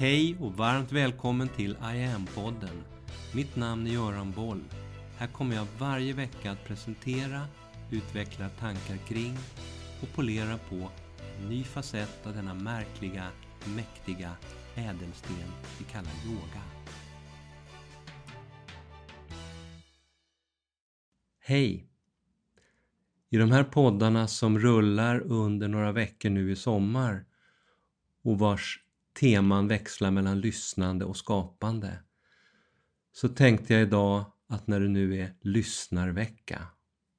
Hej och varmt välkommen till I am-podden. Mitt namn är Göran Boll. Här kommer jag varje vecka att presentera, utveckla tankar kring och polera på en ny facett av denna märkliga, mäktiga ädelsten vi kallar yoga. Hej! I de här poddarna som rullar under några veckor nu i sommar och vars teman växlar mellan lyssnande och skapande så tänkte jag idag att när det nu är lyssnarvecka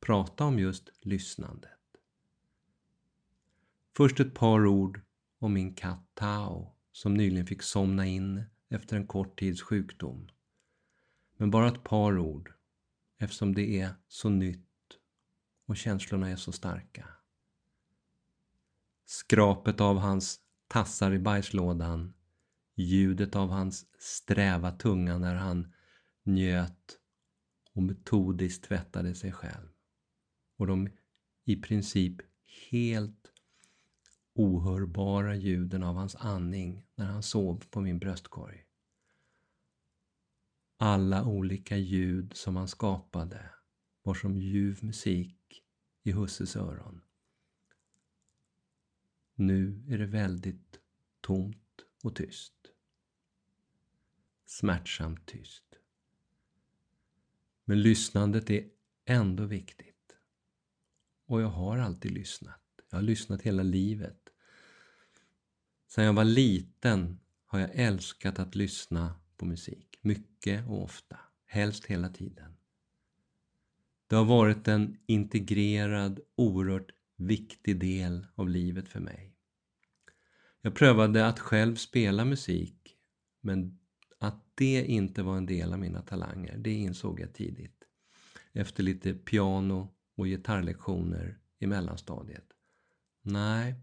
prata om just lyssnandet. Först ett par ord om min katt Tao som nyligen fick somna in efter en kort tids sjukdom. Men bara ett par ord eftersom det är så nytt och känslorna är så starka. Skrapet av hans tassar i bajslådan, ljudet av hans sträva tunga när han njöt och metodiskt tvättade sig själv och de i princip helt ohörbara ljuden av hans andning när han sov på min bröstkorg. Alla olika ljud som han skapade var som ljuv musik i husses öron. Nu är det väldigt tomt och tyst. Smärtsamt tyst. Men lyssnandet är ändå viktigt. Och jag har alltid lyssnat. Jag har lyssnat hela livet. Sedan jag var liten har jag älskat att lyssna på musik. Mycket och ofta. Helst hela tiden. Det har varit en integrerad, oerhört viktig del av livet för mig. Jag prövade att själv spela musik men att det inte var en del av mina talanger, det insåg jag tidigt. Efter lite piano och gitarrlektioner i mellanstadiet. Nej,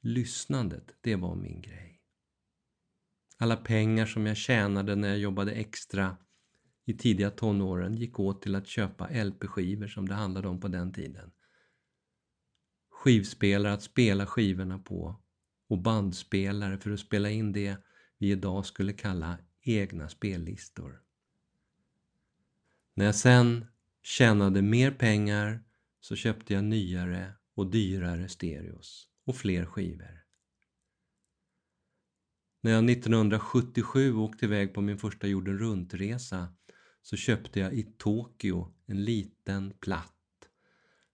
lyssnandet, det var min grej. Alla pengar som jag tjänade när jag jobbade extra i tidiga tonåren gick åt till att köpa LP-skivor som det handlade om på den tiden. Skivspelare att spela skivorna på och bandspelare för att spela in det vi idag skulle kalla egna spellistor. När jag sen tjänade mer pengar så köpte jag nyare och dyrare stereos och fler skivor. När jag 1977 åkte iväg på min första jorden runt-resa så köpte jag i Tokyo en liten platt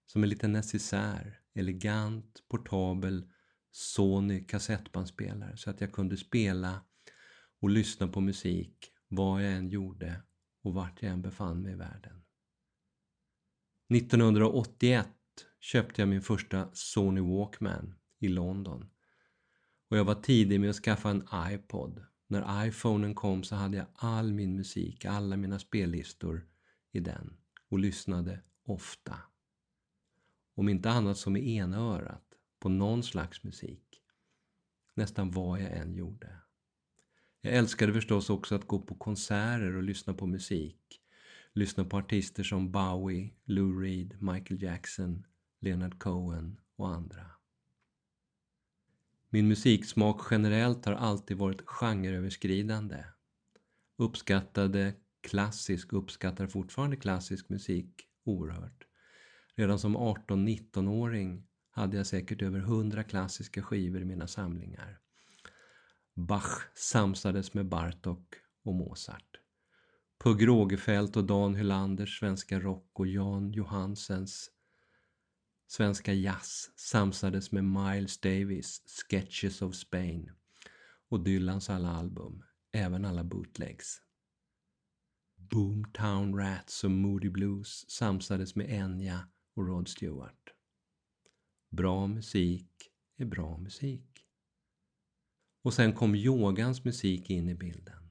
som en liten necessär, elegant, portabel Sony kassettbandspelare så att jag kunde spela och lyssna på musik vad jag än gjorde och vart jag än befann mig i världen. 1981 köpte jag min första Sony Walkman i London och jag var tidig med att skaffa en iPod. När iPhonen kom så hade jag all min musik, alla mina spellistor i den och lyssnade ofta. Om inte annat som i ena örat på någon slags musik. Nästan vad jag än gjorde. Jag älskade förstås också att gå på konserter och lyssna på musik. Lyssna på artister som Bowie, Lou Reed, Michael Jackson, Leonard Cohen och andra. Min musiksmak generellt har alltid varit genreöverskridande. Uppskattade klassisk, uppskattar fortfarande klassisk musik oerhört. Redan som 18-19-åring hade jag säkert över hundra klassiska skivor i mina samlingar. Bach samsades med Bartok och Mozart. Pugh Rogefeldt och Dan Hylanders svenska rock och Jan Johansens svenska jazz samsades med Miles Davis Sketches of Spain och Dylans alla album, även alla bootlegs. Boomtown Rats och Moody Blues samsades med Enya och Rod Stewart. Bra musik är bra musik. Och sen kom yogans musik in i bilden.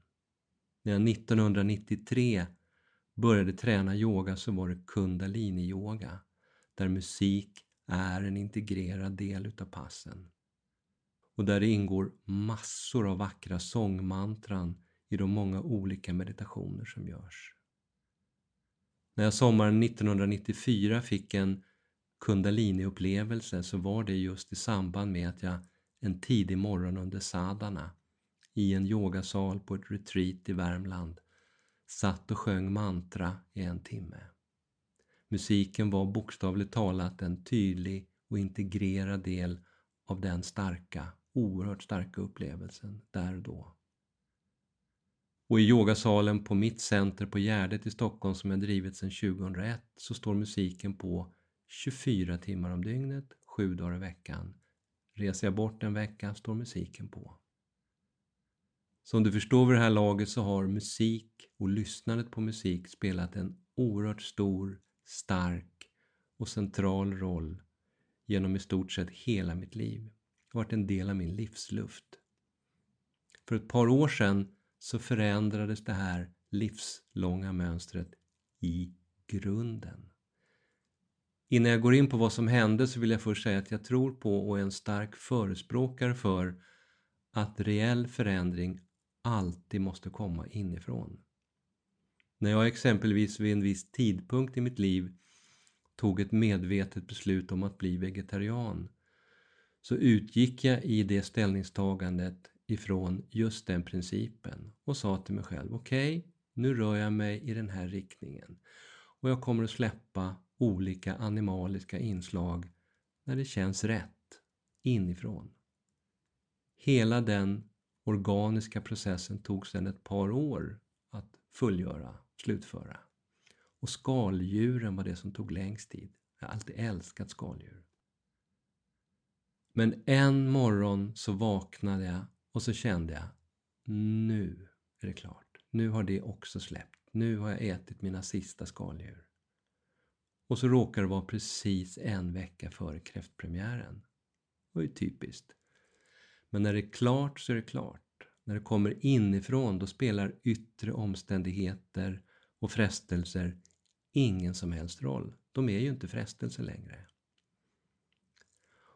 När jag 1993 började träna yoga så var det kundalini-yoga där musik är en integrerad del utav passen. Och där det ingår massor av vackra sångmantran i de många olika meditationer som görs. När jag sommaren 1994 fick en kundalini-upplevelse så var det just i samband med att jag en tidig morgon under sadana, i en yogasal på ett retreat i Värmland satt och sjöng mantra i en timme. Musiken var bokstavligt talat en tydlig och integrerad del av den starka, oerhört starka upplevelsen där och då. Och i yogasalen på mitt center på Gärdet i Stockholm som jag drivit sedan 2001 så står musiken på 24 timmar om dygnet, sju dagar i veckan. Reser jag bort en vecka står musiken på. Som du förstår vid det här laget så har musik och lyssnandet på musik spelat en oerhört stor, stark och central roll genom i stort sett hela mitt liv. Det har varit en del av min livsluft. För ett par år sedan så förändrades det här livslånga mönstret i grunden. Innan jag går in på vad som hände så vill jag först säga att jag tror på och är en stark förespråkare för att reell förändring alltid måste komma inifrån. När jag exempelvis vid en viss tidpunkt i mitt liv tog ett medvetet beslut om att bli vegetarian så utgick jag i det ställningstagandet ifrån just den principen och sa till mig själv okej, okay, nu rör jag mig i den här riktningen och jag kommer att släppa olika animaliska inslag när det känns rätt inifrån. Hela den organiska processen tog sedan ett par år att fullgöra, slutföra. Och skaldjuren var det som tog längst tid. Jag har alltid älskat skaldjur. Men en morgon så vaknade jag och så kände jag, nu är det klart. Nu har det också släppt. Nu har jag ätit mina sista skaldjur. Och så råkar det vara precis en vecka före kräftpremiären. Det var ju typiskt. Men när det är klart så är det klart. När det kommer inifrån då spelar yttre omständigheter och frestelser ingen som helst roll. De är ju inte frestelser längre.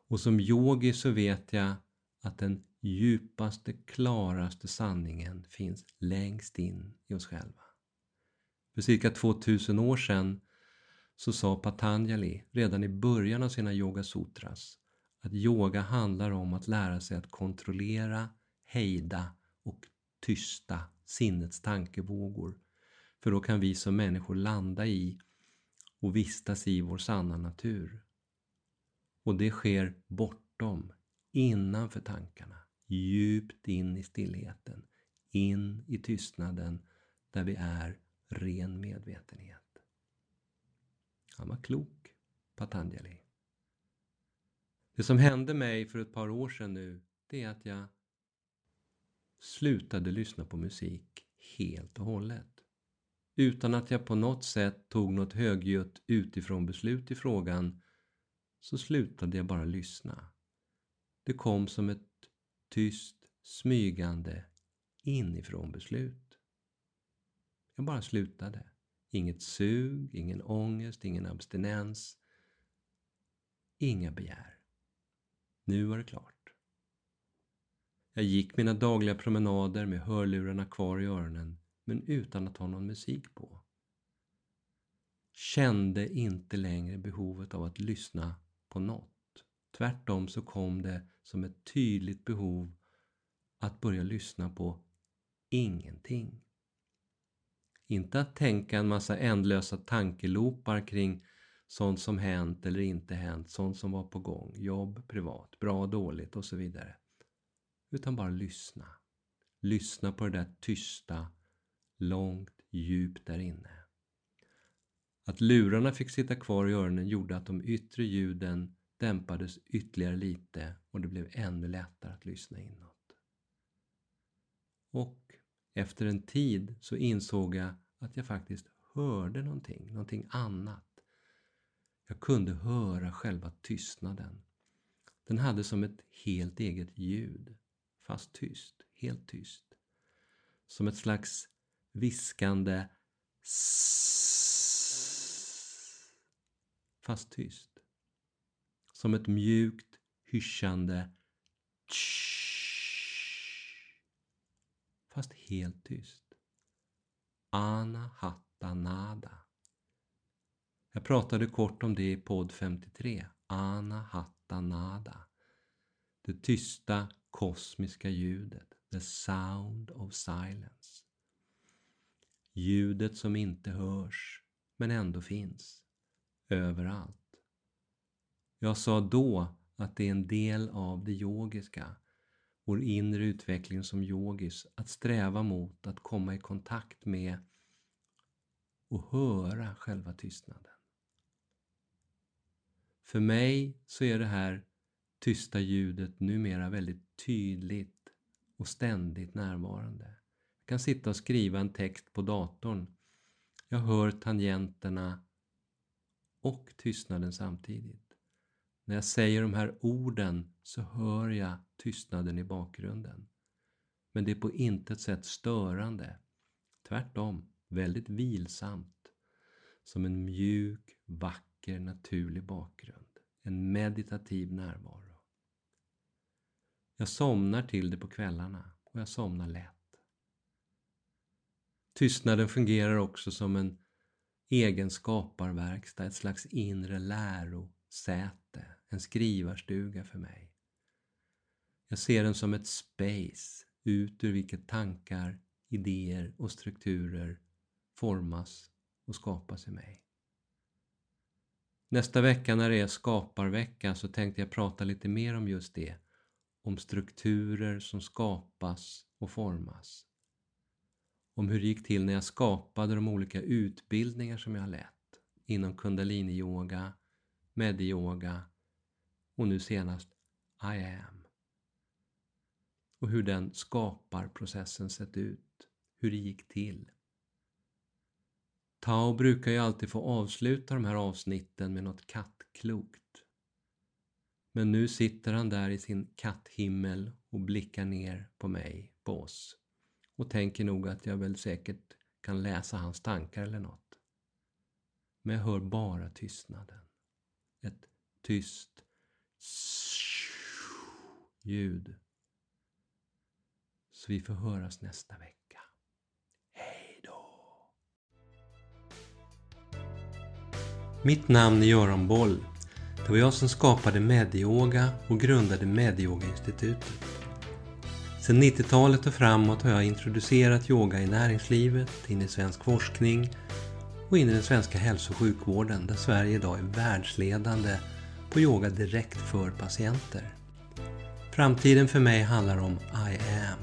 Och som yogi så vet jag att den djupaste, klaraste sanningen finns längst in i oss själva. För cirka 2000 år sedan så sa Patanjali redan i början av sina Yoga Sutras att yoga handlar om att lära sig att kontrollera, hejda och tysta sinnets tankevågor. För då kan vi som människor landa i och vistas i vår sanna natur. Och det sker bortom, innanför tankarna, djupt in i stillheten, in i tystnaden där vi är ren medvetenhet. Han var klok, Patanjali. Det som hände mig för ett par år sedan nu, det är att jag slutade lyssna på musik helt och hållet. Utan att jag på något sätt tog något högljutt utifrån beslut i frågan så slutade jag bara lyssna. Det kom som ett tyst, smygande inifrån beslut. Jag bara slutade. Inget sug, ingen ångest, ingen abstinens. Inga begär. Nu var det klart. Jag gick mina dagliga promenader med hörlurarna kvar i öronen men utan att ha någon musik på. Kände inte längre behovet av att lyssna på något. Tvärtom så kom det som ett tydligt behov att börja lyssna på ingenting. Inte att tänka en massa ändlösa tankelopar kring sånt som hänt eller inte hänt, sånt som var på gång, jobb, privat, bra, dåligt och så vidare. Utan bara lyssna. Lyssna på det där tysta, långt, djupt där inne. Att lurarna fick sitta kvar i öronen gjorde att de yttre ljuden dämpades ytterligare lite och det blev ännu lättare att lyssna inåt. Och efter en tid så insåg jag att jag faktiskt hörde någonting, någonting annat. Jag kunde höra själva tystnaden. Den hade som ett helt eget ljud, fast tyst, helt tyst. Som ett slags viskande fast tyst. Som ett mjukt hyschande fast helt tyst. Anahata nada. Jag pratade kort om det i podd 53. Anahata nada. Det tysta kosmiska ljudet. The sound of silence. Ljudet som inte hörs men ändå finns överallt. Jag sa då att det är en del av det yogiska, vår inre utveckling som yogis, att sträva mot att komma i kontakt med och höra själva tystnaden. För mig så är det här tysta ljudet numera väldigt tydligt och ständigt närvarande. Jag kan sitta och skriva en text på datorn. Jag hör tangenterna och tystnaden samtidigt. När jag säger de här orden så hör jag tystnaden i bakgrunden. Men det är på intet sätt störande. Tvärtom, väldigt vilsamt. Som en mjuk, vacker, naturlig bakgrund. En meditativ närvaro. Jag somnar till det på kvällarna och jag somnar lätt. Tystnaden fungerar också som en egen skaparverkstad, ett slags inre lärosäte, en skrivarstuga för mig. Jag ser den som ett space ut ur vilket tankar, idéer och strukturer formas och skapas i mig. Nästa vecka när det är skaparvecka så tänkte jag prata lite mer om just det. Om strukturer som skapas och formas. Om hur det gick till när jag skapade de olika utbildningar som jag har lett inom kundaliniyoga, Mediyoga och nu senast I am. Och hur den skaparprocessen sett ut, hur det gick till. Tao brukar ju alltid få avsluta de här avsnitten med något kattklokt. Men nu sitter han där i sin katthimmel och blickar ner på mig, på oss och tänker nog att jag väl säkert kan läsa hans tankar eller något. Men jag hör bara tystnaden. Ett tyst ljud. Så vi får höras nästa vecka. Mitt namn är Göran Boll. Det var jag som skapade Medyoga och grundade Medyoga-institutet. Sedan 90-talet och framåt har jag introducerat yoga i näringslivet, in i svensk forskning och in i den svenska hälso och sjukvården där Sverige idag är världsledande på yoga direkt för patienter. Framtiden för mig handlar om I am.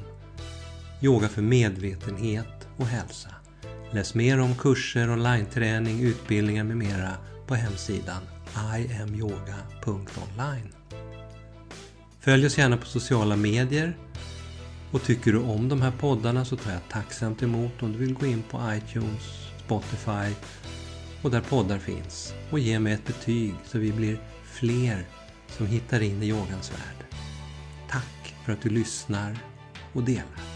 Yoga för medvetenhet och hälsa. Läs mer om kurser, online-träning, utbildningar med mera på hemsidan iamyoga.online. Följ oss gärna på sociala medier och tycker du om de här poddarna så tar jag tacksamt emot om du vill gå in på iTunes, Spotify och där poddar finns och ge mig ett betyg så vi blir fler som hittar in i yogans värld. Tack för att du lyssnar och delar.